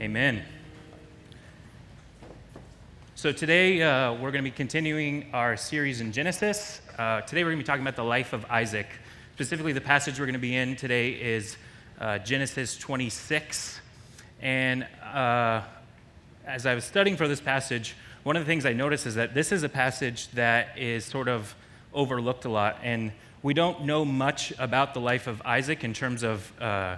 Amen. So today uh, we're going to be continuing our series in Genesis. Uh, today we're going to be talking about the life of Isaac. Specifically, the passage we're going to be in today is uh, Genesis 26. And uh, as I was studying for this passage, one of the things I noticed is that this is a passage that is sort of overlooked a lot. And we don't know much about the life of Isaac in terms of uh,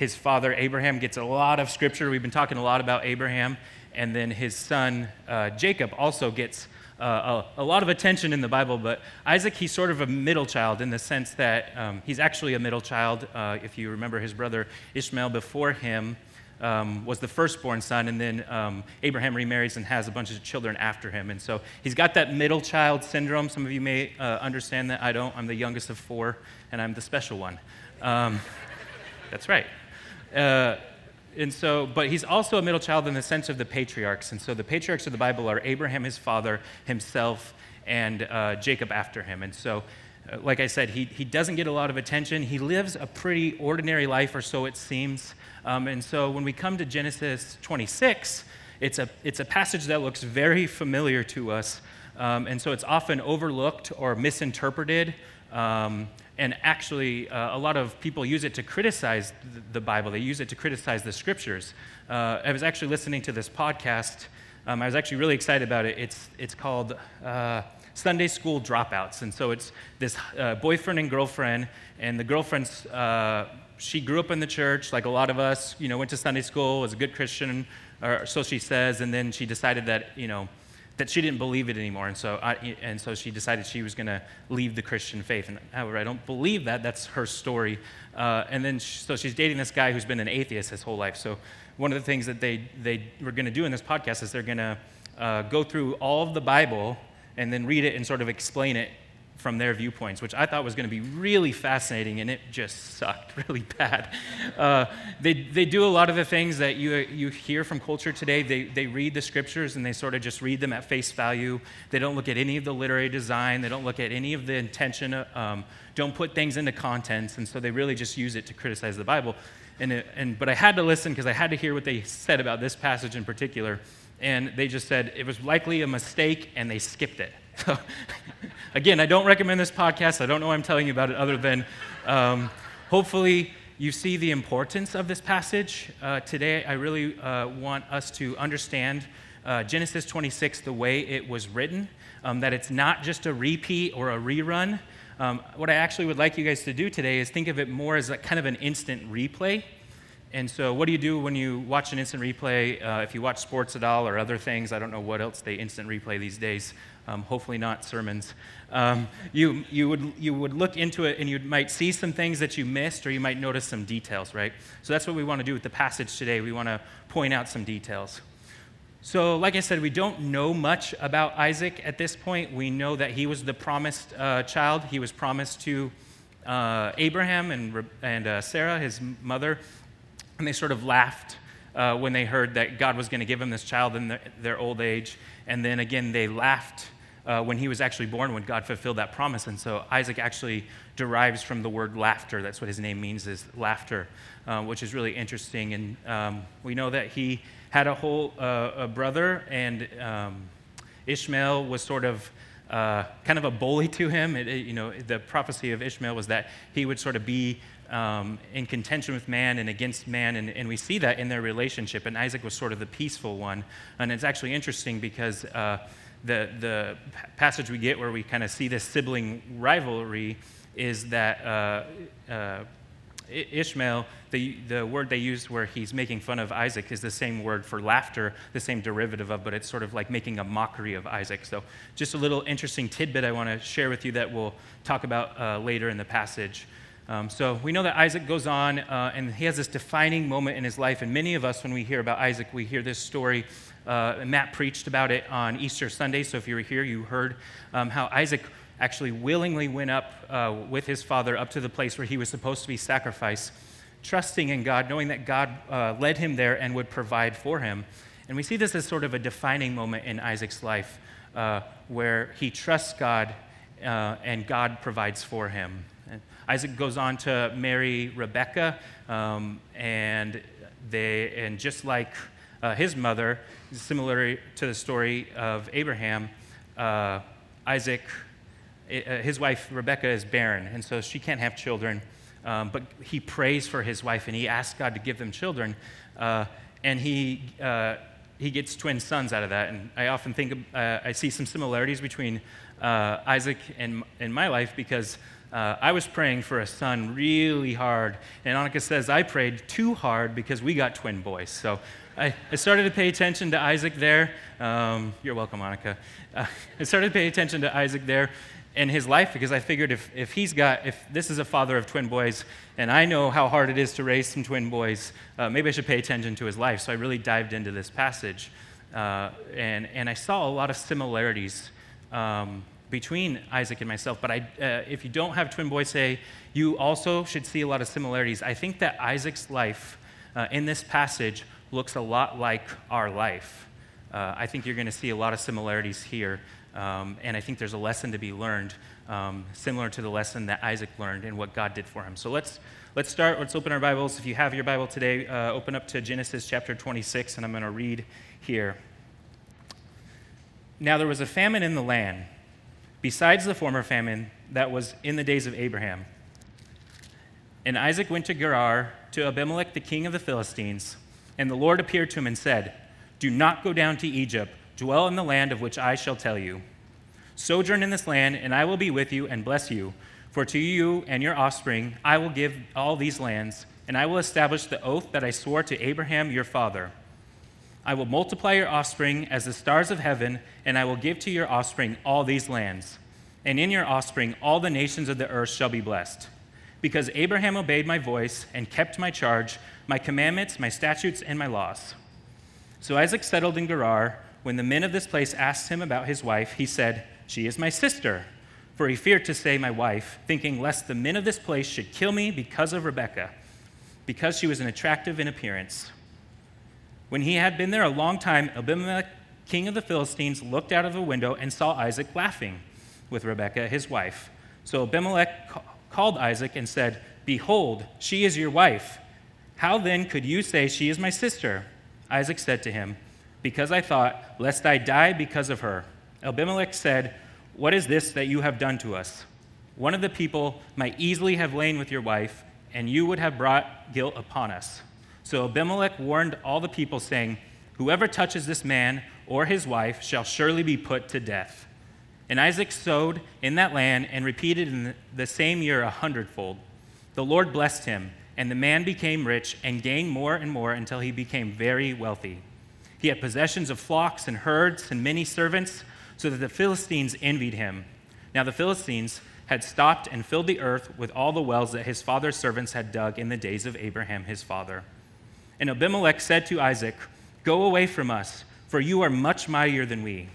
his father Abraham gets a lot of scripture. We've been talking a lot about Abraham. And then his son uh, Jacob also gets uh, a, a, lot of attention in the Bible. But Isaac, he's sort of a middle child in the sense that um, he's actually a middle child. Uh, if you remember his brother Ishmael before him. Um, was the firstborn son, and then um, Abraham remarries and has a bunch of children after him. And so he's got that middle child syndrome. Some of you may uh, understand that. I don't. I'm the youngest of four, and I'm the special one. Um, that's right. Uh, and so, but he's also a middle child in the sense of the patriarchs. And so the patriarchs of the Bible are Abraham, his father, himself, and uh, Jacob after him. And so, uh, like I said, he, he doesn't get a lot of attention. He lives a pretty ordinary life, or so it seems. Um, and so when we come to Genesis 26, it's a, it's a passage that looks very familiar to us. Um, and so it's often overlooked or misinterpreted. Um, and actually, uh, a lot of people use it to criticize the Bible. They use it to criticize the scriptures. Uh, I was actually listening to this podcast. Um, I was actually really excited about it. It's, it's called uh, Sunday School Dropouts. And so it's this uh, boyfriend and girlfriend, and the girlfriend's, uh, she grew up in the church, like a lot of us, you know, went to Sunday school, was a good Christian, or so she says, and then she decided that, you know, that she didn't believe it anymore. And so, I, and so she decided she was going to leave the Christian faith. And however, I don't believe that. That's her story. Uh, and then, she, so she's dating this guy who's been an atheist his whole life. So one of the things that they, they were going to do in this podcast is they're going to uh, go through all of the Bible and then read it and sort of explain it from their viewpoints, which I thought was going to be really fascinating, and it just sucked really bad. Uh, they, they do a lot of the things that you, you hear from culture today. They, they read the scriptures and they sort of just read them at face value. They don't look at any of the literary design, they don't look at any of the intention, um, don't put things into contents, and so they really just use it to criticize the Bible. And, it, and, but I had to listen because I had to hear what they said about this passage in particular. And they just said it was likely a mistake and they skipped it. Again, I don't recommend this podcast. I don't know why I'm telling you about it other than um, hopefully you see the importance of this passage. Uh, today, I really uh, want us to understand uh, Genesis 26 the way it was written, um, that it's not just a repeat or a rerun. Um, what I actually would like you guys to do today is think of it more as kind of an instant replay. And so, what do you do when you watch an instant replay? Uh, if you watch sports at all or other things, I don't know what else they instant replay these days um, hopefully not sermons, um, you, you, would, you would look into it and you might see some things that you missed or you might notice some details, right? So that's what we want to do with the passage today. We want to point out some details. So, like I said, we don't know much about Isaac at this point. We know that he was the promised uh, child. He was promised to uh, Abraham and, and uh, Sarah, his mother, and they sort of laughed uh, when they heard that God was going to give them this child in the, their old age. And then again, they laughed uh, when he was actually born, when God fulfilled that promise. And so Isaac actually derives from the word laughter. That's what his name means, is laughter, uh, which is really interesting. And um, we know that he had a whole uh, a brother, and um, Ishmael was sort of. Uh, kind of a bully to him. It, it, you know, the prophecy of Ishmael was that he would sort of be um, in contention with man and against man, and, and, we see that in their relationship. And Isaac was sort of the peaceful one. And it's actually interesting because uh, the, the passage we get where we kind of see this sibling rivalry is that uh, uh, Ishmael, the, the word they use where he's making fun of Isaac is the same word for laughter, the same derivative of, but it's sort of like making a mockery of Isaac. So, just a little interesting tidbit I want to share with you that we'll talk about uh, later in the passage. Um, so we know that Isaac goes on uh, and he has this defining moment in his life. And many of us, when we hear about Isaac, we hear this story. Uh, Matt preached about it on Easter Sunday. So if you were here, you heard um, how Isaac actually willingly went up uh, with his father up to the place where he was supposed to be sacrificed, trusting in God, knowing that God uh, led him there and would provide for him. And we see this as sort of a defining moment in Isaac's life uh, where he trusts God uh, and God provides for him. Isaac goes on to marry Rebecca, um, and, they, and just like uh, his mother, similar to the story of Abraham, uh, Isaac, uh, his wife Rebecca is barren, and so she can't have children. Um, but he prays for his wife and he asks God to give them children. Uh, and he, uh, he gets twin sons out of that. And I often think, uh, I see some similarities between uh, Isaac and, and my life because uh, I was praying for a son really hard. And Annika says, I prayed too hard because we got twin boys. So I, I started to pay attention to Isaac there. Um, you're welcome, Annika. Uh, I started to pay attention to Isaac there and his life because I figured if, if he's got, if this is a father of twin boys, and I know how hard it is to raise some twin boys, uh, maybe I should pay attention to his life. So I really dived into this passage. Uh, and, and I saw a lot of similarities um, between Isaac and myself. But I, uh, if you don't have twin boys, say, you also should see a lot of similarities. I think that Isaac's life uh, in this passage looks a lot like our life. Uh, I think you're going to see a lot of similarities here. Um, and I think there's a lesson to be learned, um, similar to the lesson that Isaac learned and what God did for him. So let's, let's start. Let's open our Bibles. If you have your Bible today, uh, open up to Genesis chapter 26, and I'm going to read here. Now there was a famine in the land, besides the former famine that was in the days of Abraham. And Isaac went to Gerar to Abimelech, the king of the Philistines, and the Lord appeared to him and said, Do not go down to Egypt Dwell in the land of which I shall tell you. Sojourn in this land, and I will be with you and bless you. For to you and your offspring I will give all these lands, and I will establish the oath that I swore to Abraham your father. I will multiply your offspring as the stars of heaven, and I will give to your offspring all these lands. And in your offspring all the nations of the earth shall be blessed. Because Abraham obeyed my voice and kept my charge, my commandments, my statutes, and my laws. So Isaac settled in Gerar when the men of this place asked him about his wife, he said, She is my sister. For he feared to say, My wife, thinking lest the men of this place should kill me because of Rebekah, because she was an attractive in appearance. When he had been there a long time, Abimelech, king of the Philistines, looked out of a window and saw Isaac laughing with Rebekah, his wife. So Abimelech called Isaac and said, Behold, she is your wife. How then could you say, She is my sister? Isaac said to him, because I thought, lest I die because of her. Abimelech said, What is this that you have done to us? One of the people might easily have lain with your wife, and you would have brought guilt upon us. So Abimelech warned all the people, saying, Whoever touches this man or his wife shall surely be put to death. And Isaac sowed in that land and repeated in the same year a hundredfold. The Lord blessed him, and the man became rich and gained more and more until he became very wealthy. He had possessions of flocks and herds and many servants, so that the Philistines envied him. Now the Philistines had stopped and filled the earth with all the wells that his father's servants had dug in the days of Abraham his father. And Abimelech said to Isaac, Go away from us, for you are much mightier than we.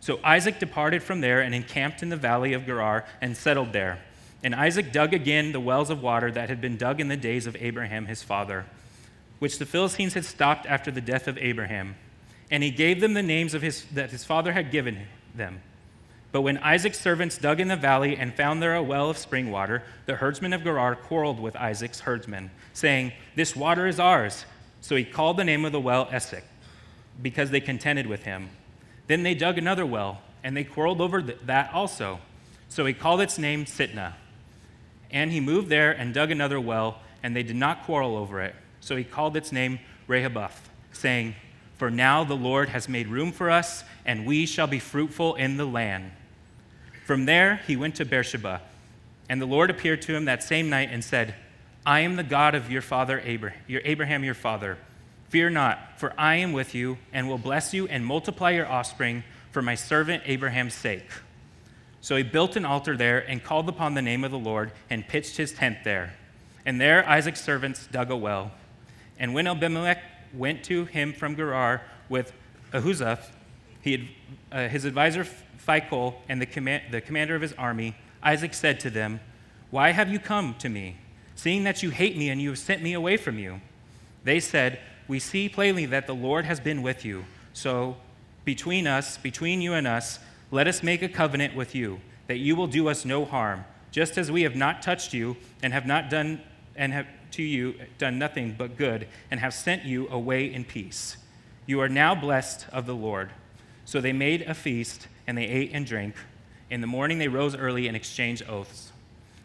So Isaac departed from there and encamped in the valley of Gerar and settled there. And Isaac dug again the wells of water that had been dug in the days of Abraham his father which the Philistines had stopped after the death of Abraham. And he gave them the names of his, that his father had given them. But when Isaac's servants dug in the valley and found there a well of spring water, the herdsmen of Gerar quarreled with Isaac's herdsmen, saying, This water is ours. So he called the name of the well Esek, because they contended with him. Then they dug another well, and they quarreled over that also. So he called its name Sitnah. And he moved there and dug another well, and they did not quarrel over it. So he called its name Rehoboth, saying, For now the Lord has made room for us, and we shall be fruitful in the land. From there he went to Beersheba, and the Lord appeared to him that same night and said, I am the God of your father Abraham, your Abraham your father. Fear not, for I am with you, and will bless you and multiply your offspring for my servant Abraham's sake. So he built an altar there and called upon the name of the Lord and pitched his tent there. And there Isaac's servants dug a well. And when Abimelech went to him from Gerar with Ahuzath, had, uh, his advisor Phicol, and the, command, the commander of his army, Isaac said to them, Why have you come to me, seeing that you hate me and you have sent me away from you? They said, We see plainly that the Lord has been with you. So between us, between you and us, let us make a covenant with you, that you will do us no harm, just as we have not touched you and have not done and have to you done nothing but good and have sent you away in peace. You are now blessed of the Lord. So they made a feast and they ate and drank. In the morning they rose early and exchanged oaths.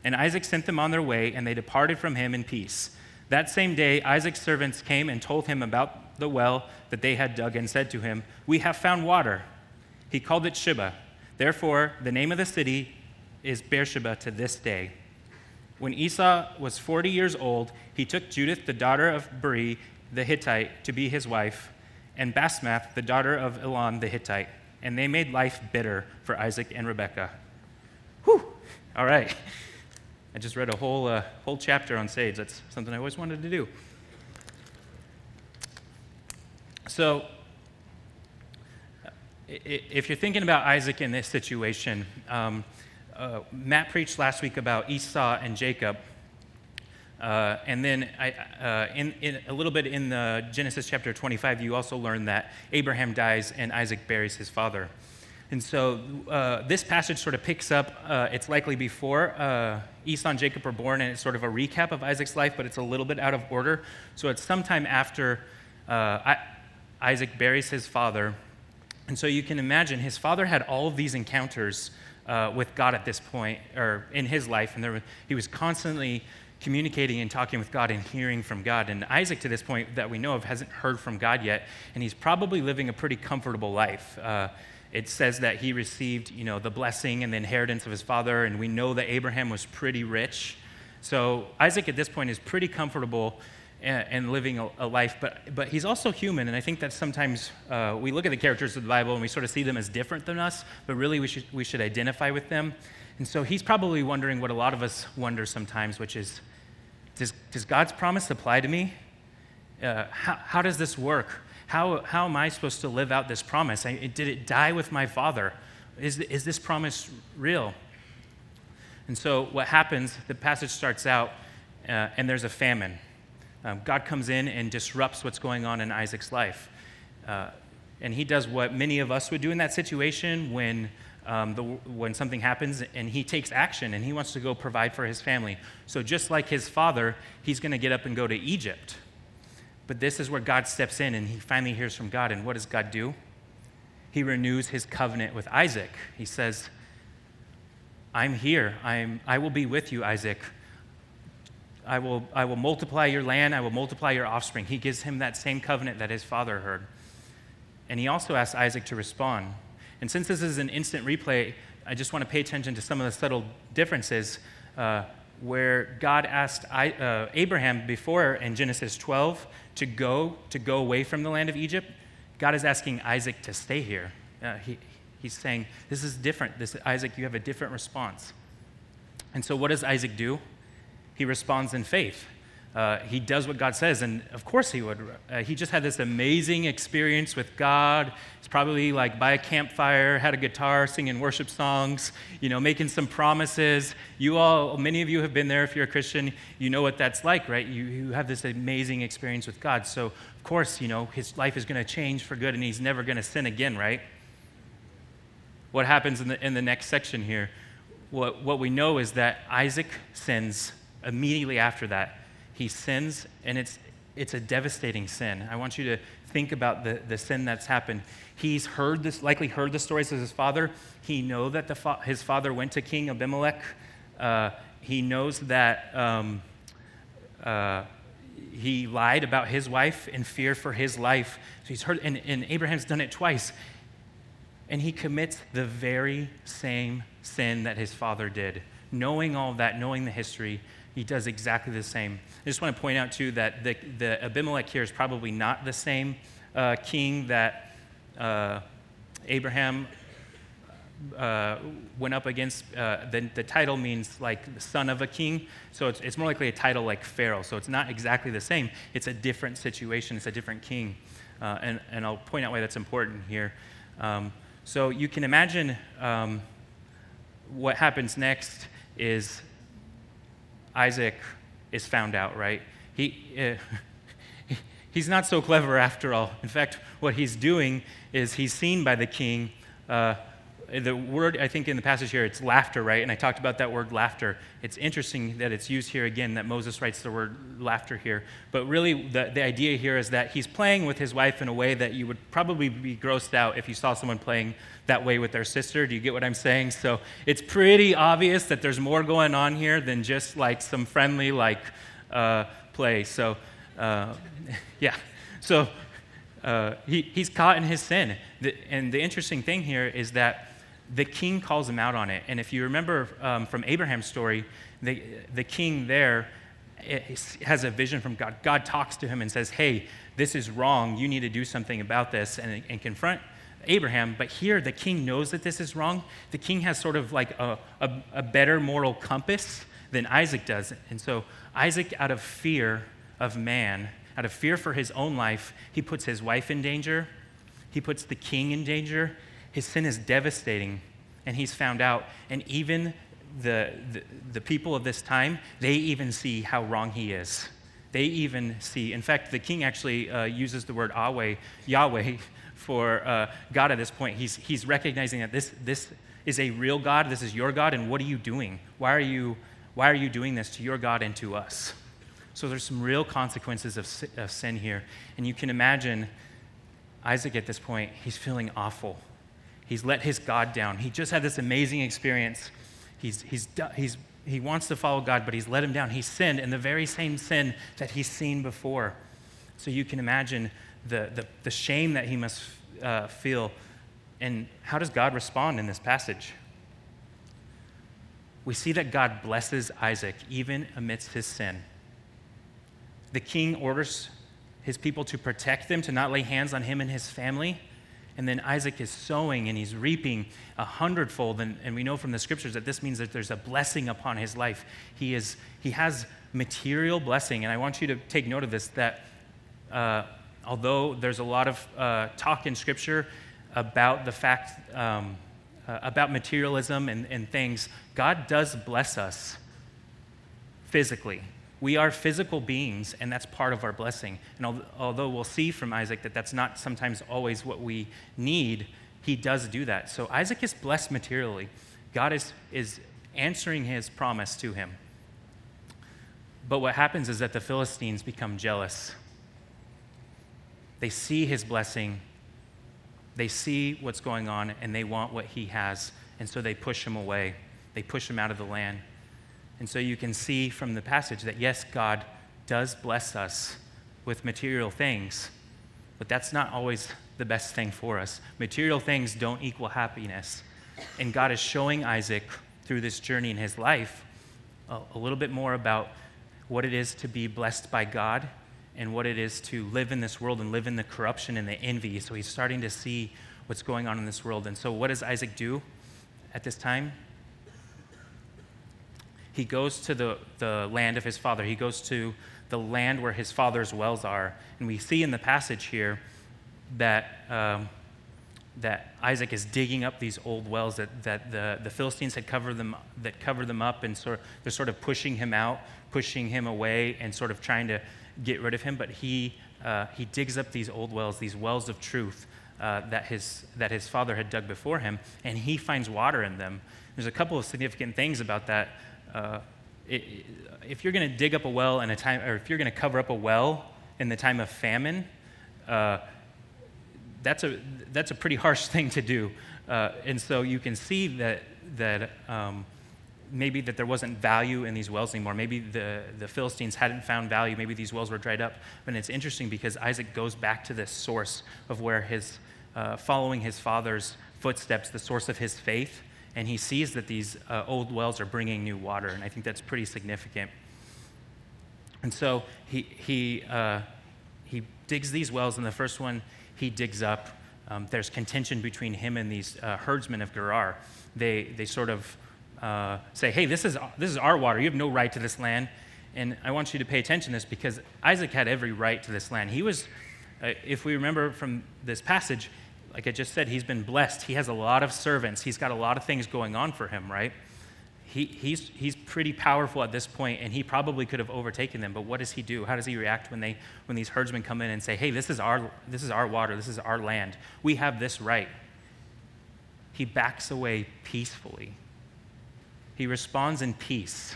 And Isaac sent them on their way, and they departed from him in peace. That same day, Isaac's servants came and told him about the well that they had dug and said to him, We have found water. He called it Sheba. Therefore, the name of the city is Beersheba to this day. When Esau was 40 years old, he took Judith, the daughter of Beeri the Hittite, to be his wife, and Basmath, the daughter of Elon the Hittite. And they made life bitter for Isaac and Rebekah. Whew! All right. I just read a whole, uh, whole chapter on sage. That's something I always wanted to do. So, if you're thinking about Isaac in this situation, um, uh, Matt preached last week about Esau and Jacob. Uh, and then I, uh, in, in, a little bit in the Genesis chapter 25, you also learn that Abraham dies and Isaac buries his father. And so uh, this passage sort of picks up, uh, it's likely before uh, Esau and Jacob are born, and it's sort of a recap of Isaac's life, but it's a little bit out of order. So it's sometime after uh, Isaac buries his father. And so you can imagine his father had all of these encounters uh, with God at this point, or in his life, and there, he was constantly communicating and talking with God and hearing from God. And Isaac, to this point that we know of, hasn't heard from God yet, and he's probably living a pretty comfortable life. Uh, it says that he received, you know, the blessing and the inheritance of his father, and we know that Abraham was pretty rich. So Isaac at this point is pretty comfortable and, living a, a, life, but, but he's also human, and I think that sometimes uh, we look at the characters of the Bible and we sort of see them as different than us, but really we should, we should identify with them. And so he's probably wondering what a lot of us wonder sometimes, which is, does, does God's promise apply to me? Uh, how, how does this work? How, how am I supposed to live out this promise? I, did it die with my father? Is, is this promise real? And so, what happens, the passage starts out, uh, and there's a famine. Um, God comes in and disrupts what's going on in Isaac's life. Uh, and he does what many of us would do in that situation when, um, the, when something happens, and he takes action and he wants to go provide for his family. So, just like his father, he's going to get up and go to Egypt. But this is where God steps in and he finally hears from God. And what does God do? He renews his covenant with Isaac. He says, I'm here. I'm, I will be with you, Isaac. I will, I will multiply your land. I will multiply your offspring. He gives him that same covenant that his father heard. And he also asks Isaac to respond. And since this is an instant replay, I just want to pay attention to some of the subtle differences. Uh, where God asked uh, Abraham before in Genesis 12 to go to go away from the land of Egypt, God is asking Isaac to stay here. Uh, he, he's saying, "This is different. This Isaac, you have a different response." And so, what does Isaac do? He responds in faith uh, he does what God says. And of course he would. Uh, he just had this amazing experience with God. Probably like by a campfire, had a guitar, singing worship songs, you know, making some promises. You all, many of you have been there if you're a Christian. You know what that's like, right? You, you have this amazing experience with God. So, of course, you know, his life is going to change for good and he's never going to sin again, right? What happens in the, in the next section here? What, what we know is that Isaac sins immediately after that he sins, and it's, it's a devastating sin. I want you to think about the, the sin that's happened. He's heard this, likely heard the stories of his father. He know that the fa- his father went to King Abimelech. Uh, he knows that um, uh, he lied about his wife in fear for his life. So he's heard, and, and Abraham's done it twice. And he commits the very same sin that his father did. Knowing all that, knowing the history, he does exactly the same. I just want to point out, too, that the, the Abimelech here is probably not the same uh, king that uh, Abraham uh, went up against. Uh, the, the title means like the son of a king, so it's, it's more likely a title like Pharaoh. So it's not exactly the same. It's a different situation, it's a different king. Uh, and, and I'll point out why that's important here. Um, so you can imagine um, what happens next is Isaac is found out, right? He, uh, he's not so clever after all. In fact, what he's doing is he's seen by the king. Uh, the word, I think in the passage here, it's laughter, right? And I talked about that word laughter. It's interesting that it's used here again, that Moses writes the word laughter here. But really, the, the idea here is that he's playing with his wife in a way that you would probably be grossed out if you saw someone playing that way with their sister. Do you get what I'm saying? So it's pretty obvious that there's more going on here than just like some friendly, like, uh, play. So, uh, yeah. So uh, he, he's caught in his sin. The, and the interesting thing here is that the king calls him out on it. And if you remember um, from Abraham's story, the, the king there has a vision from God. God talks to him and says, Hey, this is wrong. You need to do something about this and, and confront Abraham. But here, the king knows that this is wrong. The king has sort of like a, a, a better moral compass than Isaac does. And so, Isaac, out of fear of man, out of fear for his own life, he puts his wife in danger, he puts the king in danger. His sin is devastating, and he's found out. And even the, the, the people of this time, they even see how wrong he is. They even see, in fact, the king actually uh, uses the word Yahweh, Yahweh for uh, God at this point. He's, he's recognizing that this, this is a real God, this is your God, and what are you doing? Why are you, why are you doing this to your God and to us? So there's some real consequences of, of sin here. And you can imagine Isaac at this point, he's feeling awful. He's let his God down. He just had this amazing experience. He's, he's, he's, he wants to follow God, but he's let him down. He's sinned in the very same sin that he's seen before. So you can imagine the, the, the shame that he must uh, feel. And how does God respond in this passage? We see that God blesses Isaac even amidst his sin. The king orders his people to protect them, to not lay hands on him and his family. And then Isaac is sowing and he's reaping a hundredfold. And, and we know from the scriptures that this means that there's a blessing upon his life. He, is, he has material blessing. And I want you to take note of this that uh, although there's a lot of uh, talk in scripture about the fact, um, uh, about materialism and, and things, God does bless us physically. We are physical beings, and that's part of our blessing. And although we'll see from Isaac that that's not sometimes always what we need, he does do that. So Isaac is blessed materially. God is, is answering his promise to him. But what happens is that the Philistines become jealous. They see his blessing, they see what's going on, and they want what he has. And so they push him away, they push him out of the land. And so you can see from the passage that yes, God does bless us with material things, but that's not always the best thing for us. Material things don't equal happiness. And God is showing Isaac through this journey in his life a, a little bit more about what it is to be blessed by God and what it is to live in this world and live in the corruption and the envy. So he's starting to see what's going on in this world. And so, what does Isaac do at this time? He goes to the, the land of his father. He goes to the land where his father's wells are. And we see in the passage here that, um, that Isaac is digging up these old wells that, that the, the Philistines had covered them, that covered them up, and sort they're sort of pushing him out, pushing him away, and sort of trying to get rid of him. But he, uh, he digs up these old wells, these wells of truth. Uh, that, his, that his father had dug before him, and he finds water in them. There's a couple of significant things about that uh, it, if you're going to dig up a well in a time, or if you're going to cover up a well in the time of famine, uh, that's a that's a pretty harsh thing to do. Uh, and so you can see that that um, maybe that there wasn't value in these wells anymore. Maybe the, the Philistines hadn't found value. Maybe these wells were dried up. But it's interesting because Isaac goes back to this source of where his, uh, following his father's footsteps, the source of his faith, and he sees that these uh, old wells are bringing new water, and I think that's pretty significant. And so he, he, uh, he digs these wells, and the first one he digs up, um, there's contention between him and these uh, herdsmen of Gerar. They, they sort of uh, say, hey, this is, this is our water. You have no right to this land. And I want you to pay attention to this because Isaac had every right to this land. He was, uh, if we remember from this passage, like I just said, he's been blessed. He has a lot of servants. He's got a lot of things going on for him, right? He, he's, he's pretty powerful at this point, and he probably could have overtaken them. But what does he do? How does he react when, they, when these herdsmen come in and say, hey, this is, our, this is our water, this is our land, we have this right? he backs away peacefully. He responds in peace.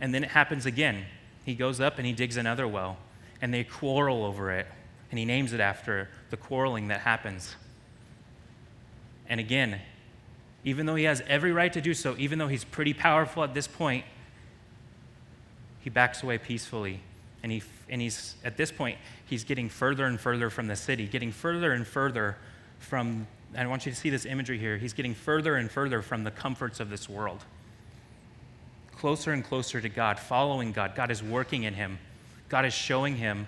And then it happens again. He goes up and he digs another well, and they quarrel over it, and he names it after the quarreling that happens. And again, even though he has every right to do so, even though he's pretty powerful at this point, he backs away peacefully. And, he, and he's, at this point, he's getting further and further from the city, getting further and further from, I want you to see this imagery here. He's getting further and further from the comforts of this world, closer and closer to God, following God. God is working in him, God is showing him,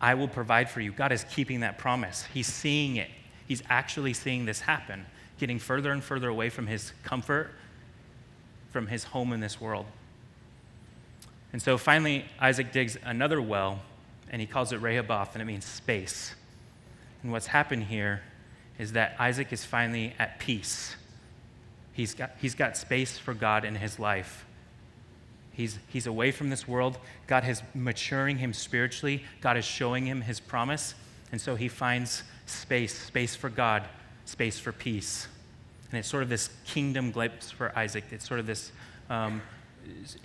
I will provide for you. God is keeping that promise. He's seeing it, he's actually seeing this happen, getting further and further away from his comfort, from his home in this world. And so finally, Isaac digs another well, and he calls it Rehoboth, and it means space. And what's happened here is that Isaac is finally at peace. He's got, he's got space for God in his life. He's, he's away from this world. God is maturing him spiritually. God is showing him his promise. And so he finds space space for God, space for peace. And it's sort of this kingdom glimpse for Isaac. It's sort of this um,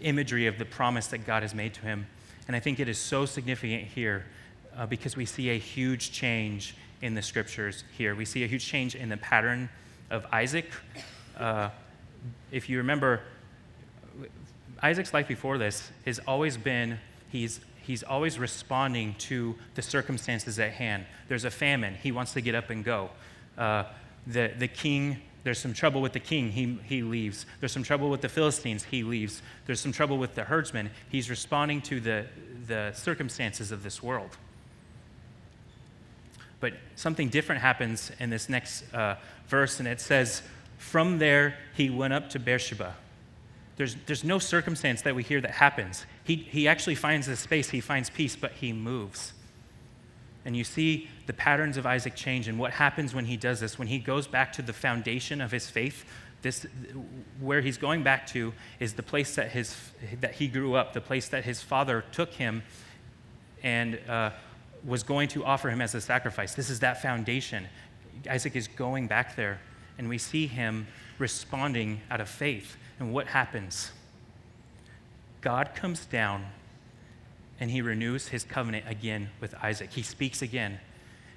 imagery of the promise that God has made to him. And I think it is so significant here uh, because we see a huge change in the scriptures here. We see a huge change in the pattern of Isaac. Uh, if you remember, Isaac's life before this has always been he's, he's always responding to the circumstances at hand. There's a famine, he wants to get up and go. Uh, the, the king there's some trouble with the king, he, he leaves. There's some trouble with the Philistines, he leaves. There's some trouble with the herdsman. He's responding to the, the circumstances of this world. But something different happens in this next uh, verse, and it says, From there he went up to Beersheba. There's, there's no circumstance that we hear that happens. He, he actually finds this space, he finds peace, but he moves. And you see the patterns of Isaac change and what happens when he does this, when he goes back to the foundation of his faith. This, where he's going back to is the place that, his, that he grew up, the place that his father took him and uh, was going to offer him as a sacrifice. This is that foundation. Isaac is going back there, and we see him responding out of faith. And what happens? God comes down and he renews his covenant again with Isaac. He speaks again.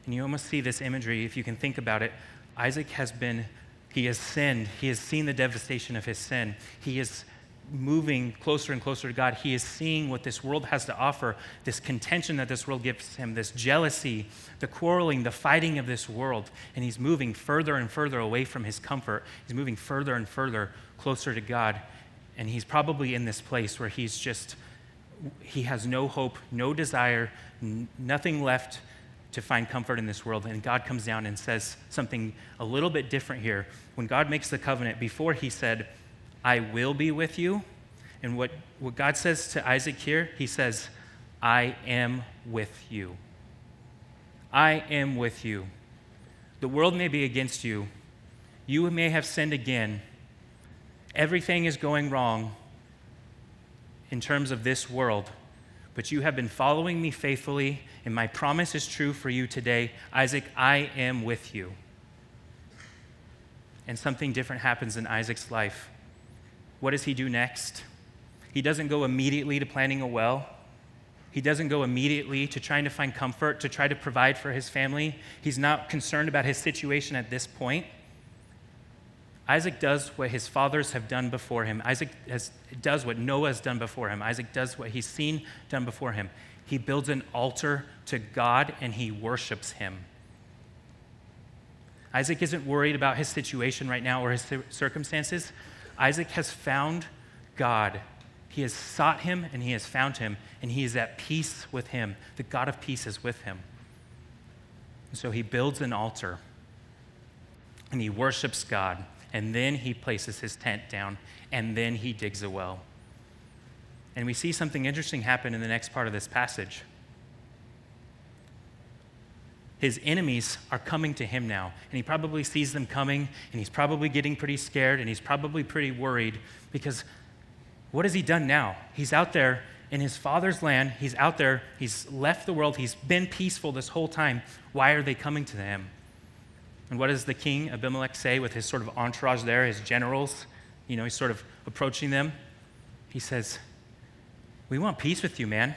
And you almost see this imagery, if you can think about it. Isaac has been, he has sinned. He has seen the devastation of his sin. He is moving closer and closer to God. He is seeing what this world has to offer, this contention that this world gives him, this jealousy, the quarreling, the fighting of this world. And he's moving further and further away from his comfort. He's moving further and further closer to God. And he's probably in this place where he's just he has no hope, no desire, n- nothing left to find comfort in this world. And God comes down and says something a little bit different here. When God makes the covenant, before he said, I will be with you. And what, what God says to Isaac here, he says, I am with you. I am with you. The world may be against you. You may have sinned again. Everything is going wrong in terms of this world, but you have been following me faithfully, and my promise is true for you today. Isaac, I am with you. And something different happens in Isaac's life. What does he do next? He doesn't go immediately to planting a well. He doesn't go immediately to trying to find comfort, to try to provide for his family. He's not concerned about his situation at this point. Isaac does what his fathers have done before him. Isaac has, does what Noah has done before him. Isaac does what he's seen done before him. He builds an altar to God and he worships him. Isaac isn't worried about his situation right now or his circumstances. Isaac has found God. He has sought him and he has found him, and he is at peace with him. The God of peace is with him. And so he builds an altar and he worships God and then he places his tent down, and then he digs a well. And we see something interesting happen in the next part of this passage. His enemies are coming to him now, and he probably sees them coming, and he's probably getting pretty scared, and he's probably pretty worried because what has he done now? He's out there in his father's land, he's out there, he's left the world, he's been peaceful this whole time. Why are they coming to him? And what does the king Abimelech say with his sort of entourage there, his generals? You know, he's sort of approaching them. He says, We want peace with you, man.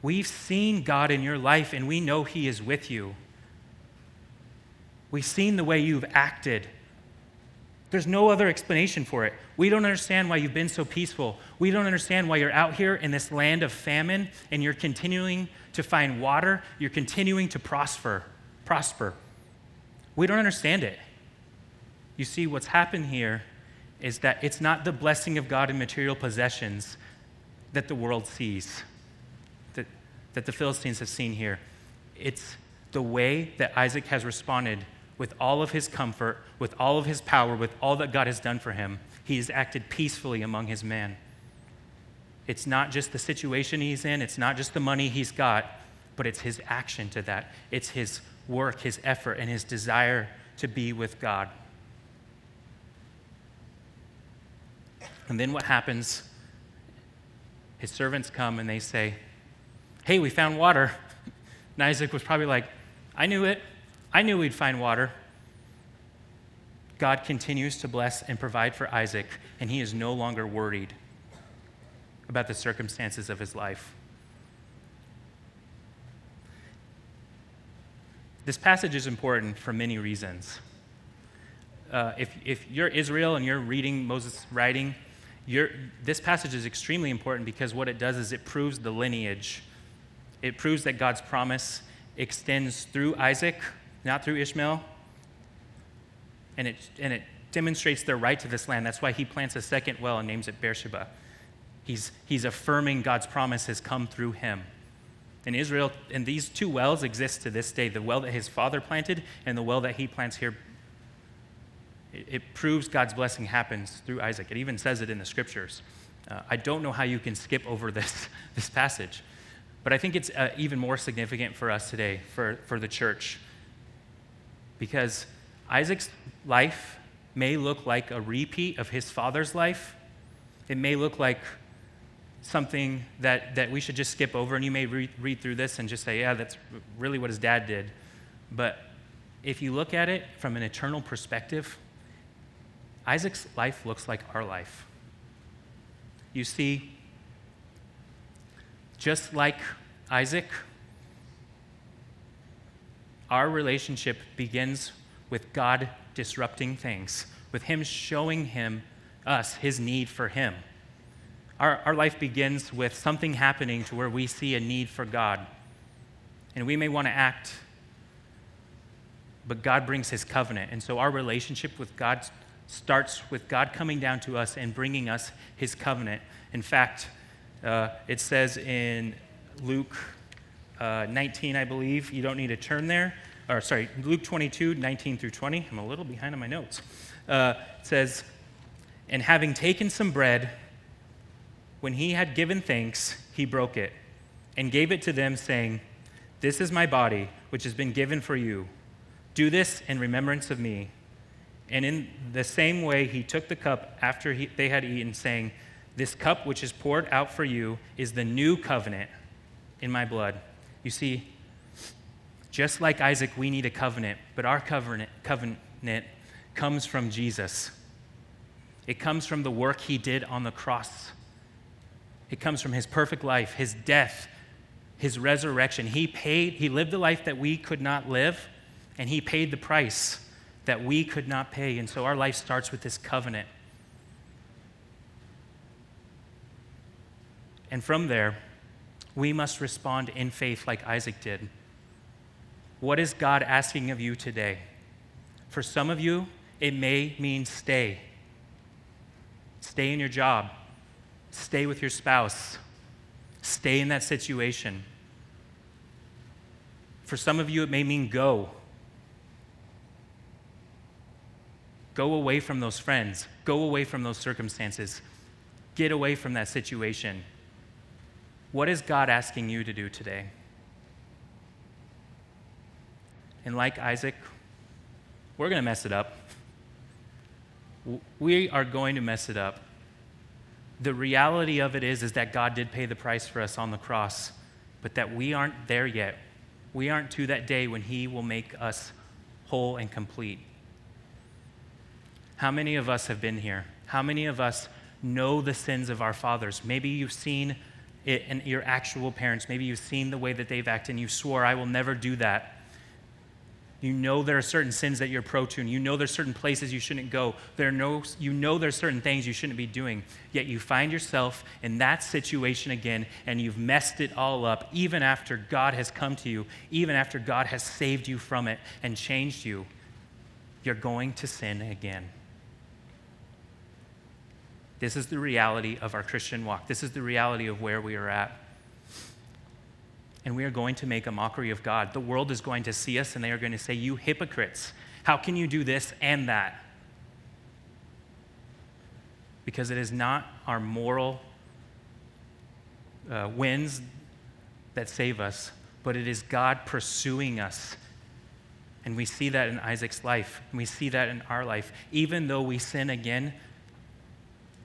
We've seen God in your life and we know He is with you. We've seen the way you've acted. There's no other explanation for it. We don't understand why you've been so peaceful. We don't understand why you're out here in this land of famine and you're continuing to find water, you're continuing to prosper, prosper. We don't understand it. You see what's happened here is that it's not the blessing of God in material possessions that the world sees, that, that the Philistines have seen here. It's the way that Isaac has responded with all of his comfort, with all of his power, with all that God has done for him. He has acted peacefully among his men. It's not just the situation he's in, it's not just the money he's got, but it's his action to that. It's his work, his effort, and his desire to be with God. And then what happens? His servants come and they say, Hey, we found water. And Isaac was probably like, I knew it. I knew we'd find water. God continues to bless and provide for Isaac, and he is no longer worried about the circumstances of his life. This passage is important for many reasons. Uh, if, if you're Israel and you're reading Moses' writing, this passage is extremely important because what it does is it proves the lineage. It proves that God's promise extends through Isaac, not through Ishmael. And it, and it demonstrates their right to this land. That's why he plants a second well and names it Beersheba. He's, he's affirming God's promise has come through him. In Israel, and these two wells exist to this day the well that his father planted and the well that he plants here it, it proves God's blessing happens through Isaac. It even says it in the scriptures. Uh, I don't know how you can skip over this, this passage, but I think it's uh, even more significant for us today, for, for the church, because Isaac's life may look like a repeat of his father's life. It may look like something that, that we should just skip over, and you may read, read through this and just say, yeah, that's really what his dad did. But if you look at it from an eternal perspective, Isaac's life looks like our life. You see, just like Isaac, our relationship begins with God disrupting things, with Him showing him us his need for Him. Our, our life begins with something happening to where we see a need for God. And we may want to act, but God brings His covenant. And so our relationship with God starts with God coming down to us and bringing us his covenant. In fact, uh, it says in Luke uh, 19, I believe, you don't need to turn there, or sorry, Luke 22, 19 through 20. I'm a little behind on my notes. Uh, it says, And having taken some bread, when he had given thanks, he broke it and gave it to them, saying, This is my body, which has been given for you. Do this in remembrance of me. And in the same way, he took the cup after he, they had eaten, saying, This cup which is poured out for you is the new covenant in my blood. You see, just like Isaac, we need a covenant, but our covenant, covenant comes from Jesus. It comes from the work he did on the cross. It comes from his perfect life, his death, his resurrection. He paid, he lived the life that we could not live, and he paid the price that we could not pay. And so our life starts with this covenant. And from there, we must respond in faith like Isaac did. What is God asking of you today? For some of you, it may mean stay. Stay in your job. Stay with your spouse. Stay in that situation. For some of you, it may mean go. Go away from those friends. Go away from those circumstances. Get away from that situation. What is God asking you to do today? And like Isaac, we're going to mess it up. We are going to mess it up. The reality of it is, is that God did pay the price for us on the cross, but that we aren't there yet. We aren't to that day when He will make us whole and complete. How many of us have been here? How many of us know the sins of our fathers? Maybe you've seen it in your actual parents. Maybe you've seen the way that they've acted and you swore, I will never do that. You know there are certain sins that you're pro to, and you know there's certain places you shouldn't go. There no, you know there's certain things you shouldn't be doing. Yet you find yourself in that situation again, and you've messed it all up, even after God has come to you, even after God has saved you from it and changed you. You're going to sin again. This is the reality of our Christian walk. This is the reality of where we are at and we are going to make a mockery of God. The world is going to see us and they are going to say, You hypocrites, how can you do this and that? Because it is not our moral uh, wins that save us, but it is God pursuing us. And we see that in Isaac's life, and we see that in our life. Even though we sin again,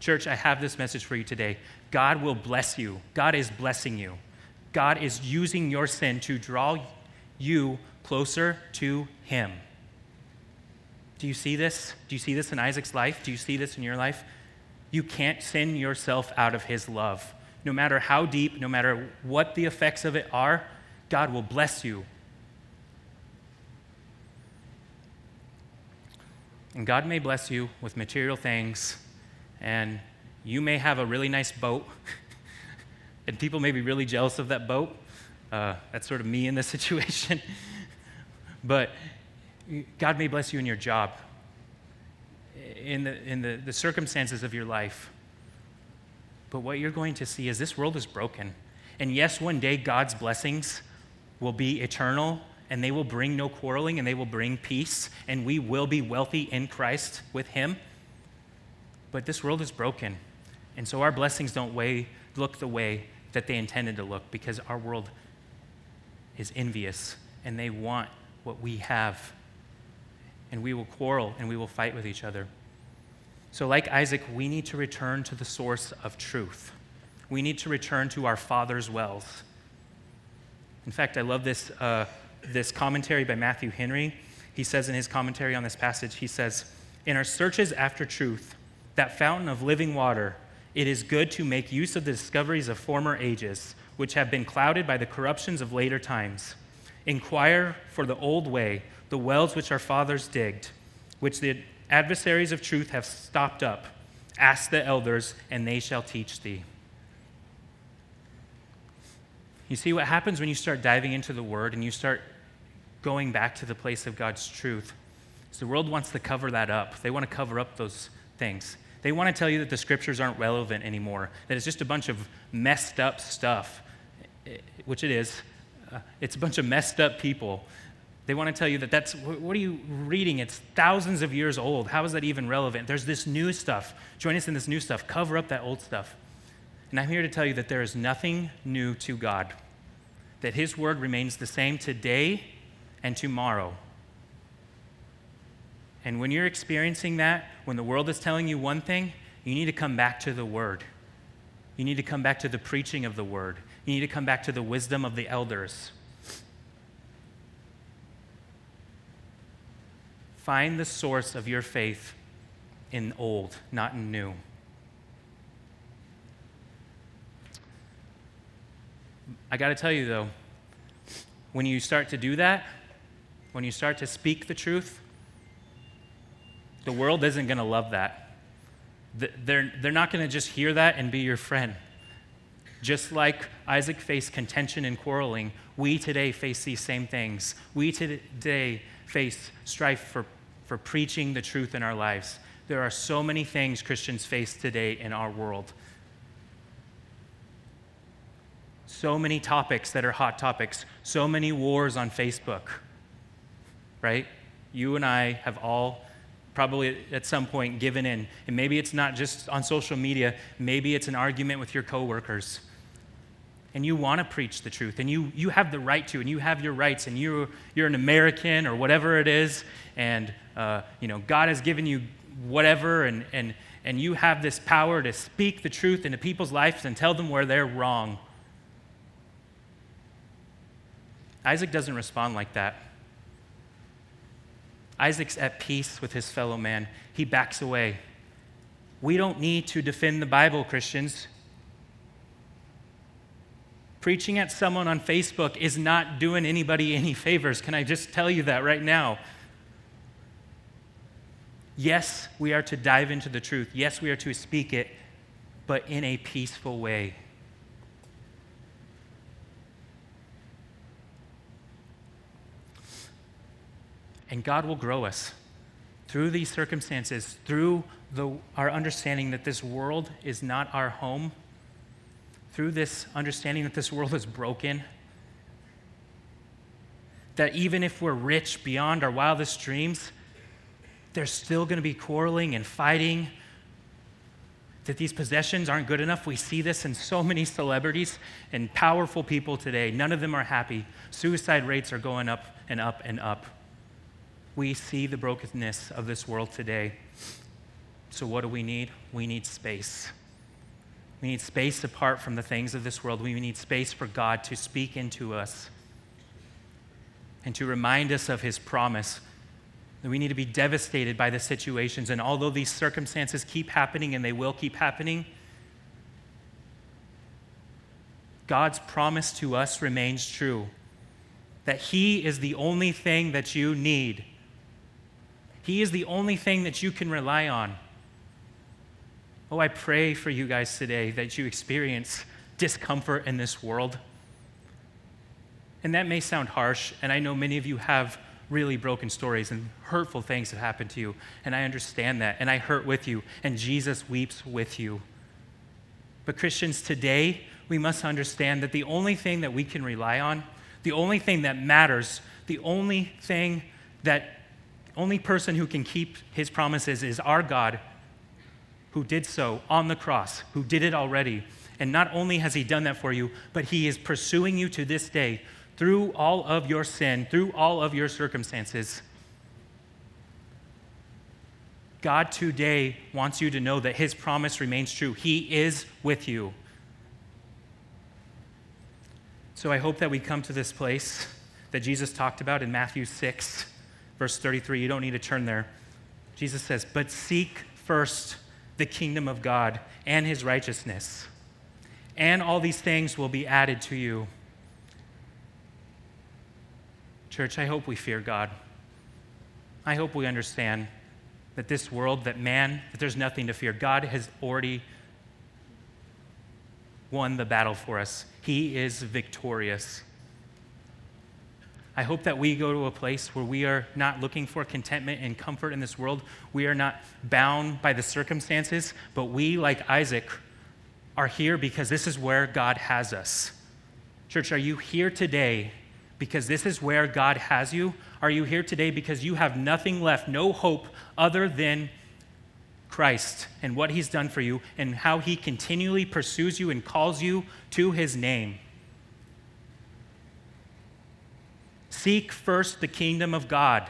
church, I have this message for you today. God will bless you, God is blessing you. God is using your sin to draw you closer to Him. Do you see this? Do you see this in Isaac's life? Do you see this in your life? You can't sin yourself out of His love. No matter how deep, no matter what the effects of it are, God will bless you. And God may bless you with material things, and you may have a really nice boat. and people may be really jealous of that boat. Uh, that's sort of me in this situation. but God may bless you in your job, in, the, in the, the circumstances of your life. But what you're going to see is this world is broken. And yes, one day God's blessings will be eternal and they will bring no quarreling and they will bring peace and we will be wealthy in Christ with Him. But this world is broken. And so our blessings don't weigh, look the way that they intended to look because our world is envious and they want what we have. And we will quarrel and we will fight with each other. So, like Isaac, we need to return to the source of truth. We need to return to our Father's wells. In fact, I love this, uh, this commentary by Matthew Henry. He says in his commentary on this passage, he says, In our searches after truth, that fountain of living water it is good to make use of the discoveries of former ages, which have been clouded by the corruptions of later times. Inquire for the old way, the wells which our fathers digged, which the adversaries of truth have stopped up. Ask the elders, and they shall teach thee. You see what happens when you start diving into the word and you start going back to the place of God's truth? So the world wants to cover that up. They want to cover up those things. They want to tell you that the scriptures aren't relevant anymore, that it's just a bunch of messed up stuff, which it is. Uh, it's a bunch of messed up people. They want to tell you that that's, what are you reading? It's thousands of years old. How is that even relevant? There's this new stuff. Join us in this new stuff. Cover up that old stuff. And I'm here to tell you that there is nothing new to God, that His word remains the same today and tomorrow. And when you're experiencing that, when the world is telling you one thing, you need to come back to the Word. You need to come back to the preaching of the Word. You need to come back to the wisdom of the elders. Find the source of your faith in old, not in new. I got to tell you, though, when you start to do that, when you start to speak the truth, the world isn't going to love that. They're, they're not going to just hear that and be your friend. Just like Isaac faced contention and quarreling, we today face these same things. We today face strife for, for preaching the truth in our lives. There are so many things Christians face today in our world. So many topics that are hot topics, so many wars on Facebook, right? You and I have all probably at some point given in. And maybe it's not just on social media, maybe it's an argument with your coworkers. And you want to preach the truth, and you, you have the right to, and you have your rights, and you, you're an American or whatever it is, and uh, you know, God has given you whatever, and, and, and you have this power to speak the truth into people's lives and tell them where they're wrong. Isaac doesn't respond like that. Isaac's at peace with his fellow man. He backs away. We don't need to defend the Bible, Christians. Preaching at someone on Facebook is not doing anybody any favors. Can I just tell you that right now? Yes, we are to dive into the truth. Yes, we are to speak it, but in a peaceful way. And God will grow us through these circumstances, through the, our understanding that this world is not our home, through this understanding that this world is broken, that even if we're rich beyond our wildest dreams, there's still going to be quarreling and fighting, that these possessions aren't good enough. We see this in so many celebrities and powerful people today. None of them are happy. Suicide rates are going up and up and up we see the brokenness of this world today. So, what do we need? We need space. We need space apart from the things of this world. We need space for God to speak into us and to remind us of His promise. That we need to be devastated by the situations. And although these circumstances keep happening and they will keep happening, God's promise to us remains true that He is the only thing that you need he is the only thing that you can rely on. Oh, I pray for you guys today that you experience discomfort in this world. And that may sound harsh, and I know many of you have really broken stories and hurtful things that happened to you, and I understand that, and I hurt with you, and Jesus weeps with you. But Christians, today, we must understand that the only thing that we can rely on, the only thing that matters, the only thing that only person who can keep his promises is our God, who did so on the cross, who did it already. And not only has he done that for you, but he is pursuing you to this day through all of your sin, through all of your circumstances. God today wants you to know that his promise remains true. He is with you. So I hope that we come to this place that Jesus talked about in Matthew 6 verse 33. You don't need to turn there. Jesus says, But seek first the kingdom of God and his righteousness, and all these things will be added to you. Church, I hope we fear God. I hope we understand that this world, that man, that there's nothing to fear. God has already won the battle for us, He is victorious. I hope that we go to a place where we are not looking for contentment and comfort in this world. We are not bound by the circumstances, but we, like Isaac, are here because this is where God has us. Church, are you here today because this is where God has you? Are you here today because you have nothing left, no hope other than Christ and what he's done for you and how he continually pursues you and calls you to his name? Seek first the kingdom of God.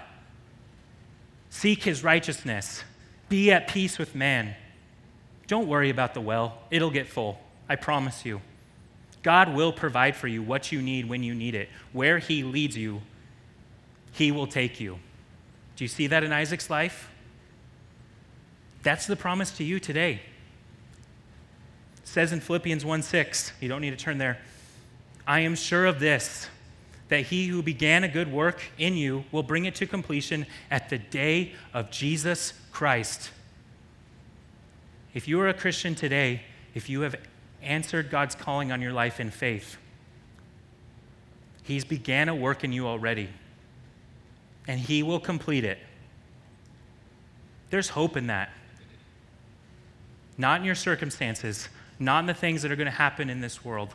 Seek his righteousness. Be at peace with man. Don't worry about the well, it'll get full. I promise you. God will provide for you what you need when you need it. Where he leads you, he will take you. Do you see that in Isaac's life? That's the promise to you today. It says in Philippians 1 6, you don't need to turn there. I am sure of this that he who began a good work in you will bring it to completion at the day of Jesus Christ. If you are a Christian today, if you have answered God's calling on your life in faith, He's began a work in you already, and He will complete it. There's hope in that. Not in your circumstances, not in the things that are going to happen in this world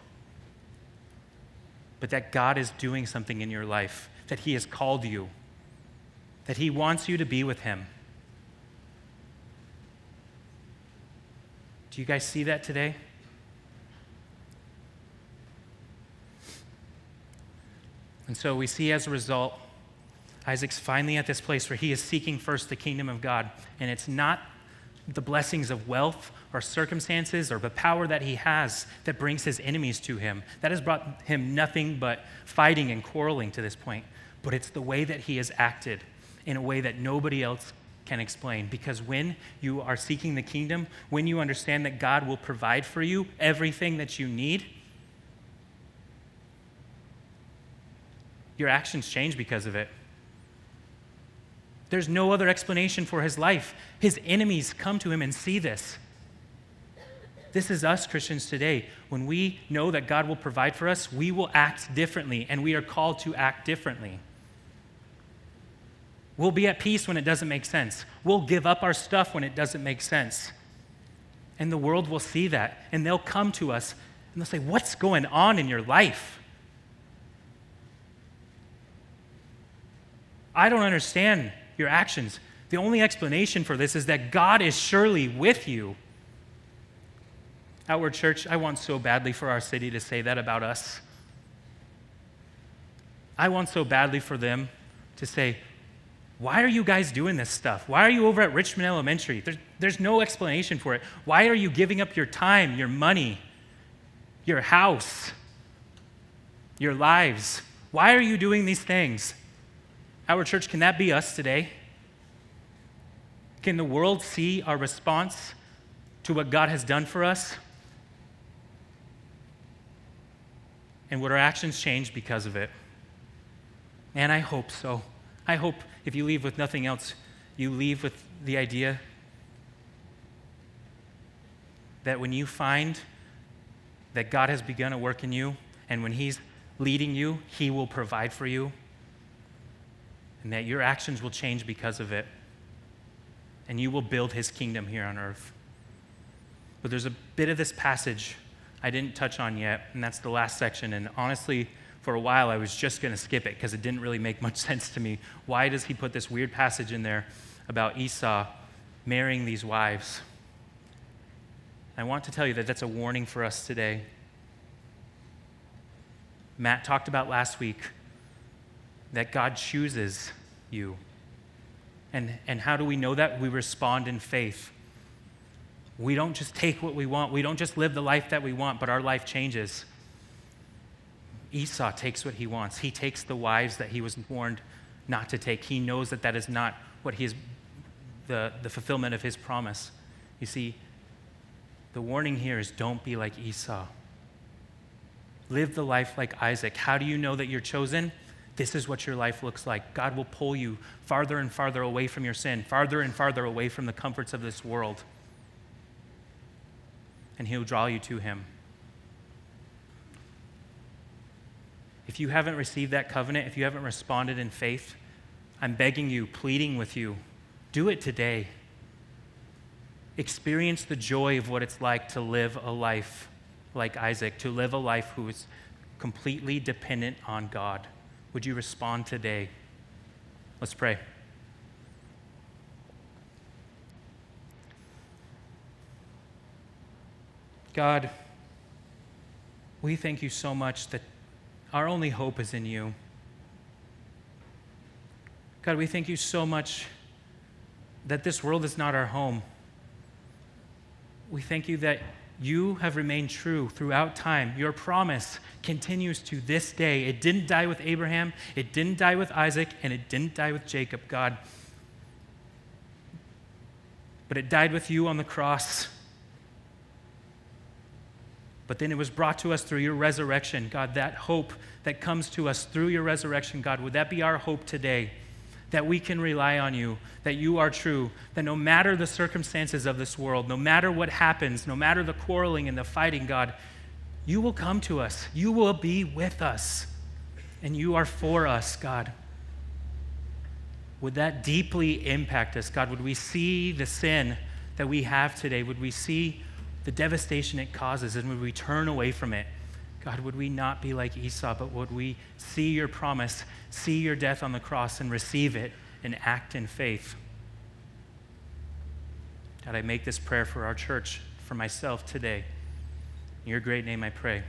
but that God is doing something in your life, that He has called you, that He wants you to be with Him. Do you guys see that today? And so we see as a result, Isaac's finally at this place where he is seeking first the kingdom of God. And it's not the blessings of wealth or circumstances or the power that he has that brings his enemies to him. That has brought him nothing but fighting and quarreling to this point. But it's the way that he has acted in a way that nobody else can explain. Because when you are seeking the kingdom, when you understand that God will provide for you everything that you need, your actions change because of it. There's no other explanation for his life. His enemies come to him and see this. This is us Christians today. When we know that God will provide for us, we will act differently, and we are called to act differently. We'll be at peace when it doesn't make sense. We'll give up our stuff when it doesn't make sense. And the world will see that, and they'll come to us and they'll say, What's going on in your life? I don't understand your actions. The only explanation for this is that God is surely with you. Outward Church, I want so badly for our city to say that about us. I want so badly for them to say, Why are you guys doing this stuff? Why are you over at Richmond Elementary? There's, there's no explanation for it. Why are you giving up your time, your money, your house, your lives? Why are you doing these things? Our church, can that be us today? Can the world see our response to what God has done for us? And would our actions change because of it? And I hope so. I hope if you leave with nothing else, you leave with the idea that when you find that God has begun a work in you, and when He's leading you, He will provide for you, and that your actions will change because of it and you will build his kingdom here on earth. But there's a bit of this passage I didn't touch on yet, and that's the last section. And honestly, for a while, I was just going to skip it because it didn't really make much sense to me. Why does he put this weird passage in there about Esau marrying these wives? I want to tell you that that's a warning for us today. Matt talked about last week that God chooses you. And, and how do we know that? We respond in faith. We don't just take what we want, we don't just live the life that we want, but our life changes. Esau takes what he wants. He takes the wives that he was warned not to take. He knows that that is not what he is, the, the fulfillment of his promise. You see, the warning here is don't be like Esau. Live the life like Isaac. How do you know that you're chosen? This is what your life looks like. God will pull you farther and farther away from your sin, farther and farther away from the comforts of this world. And He'll draw you to Him. If you haven't received that covenant, if you haven't responded in faith, I'm begging you, pleading with you, do it today. Experience the joy of what it's like to live a life like Isaac, to live a life who is completely dependent on God. Would you respond today? Let's pray. God, we thank you so much that our only hope is in you. God, we thank you so much that this world is not our home. We thank you that you have remained true throughout time. Your promise continues to this day. It didn't die with Abraham, it didn't die with Isaac, and it didn't die with Jacob, God. But it died with you on the cross. But then it was brought to us through your resurrection, God. That hope that comes to us through your resurrection, God, would that be our hope today? that we can rely on you, that you are true, that no matter the circumstances of this world, no matter what happens, no matter the quarreling and the fighting, God, you will come to us. You will be with us, and you are for us, God. Would that deeply impact us, God? Would we see the sin that we have today? Would we see the devastation it causes, and would we turn away from it? God, would we not be like Esau, but would we see your promise, see your death on the cross, and receive it and act in faith? God, I make this prayer for our church, for myself today. In your great name I pray.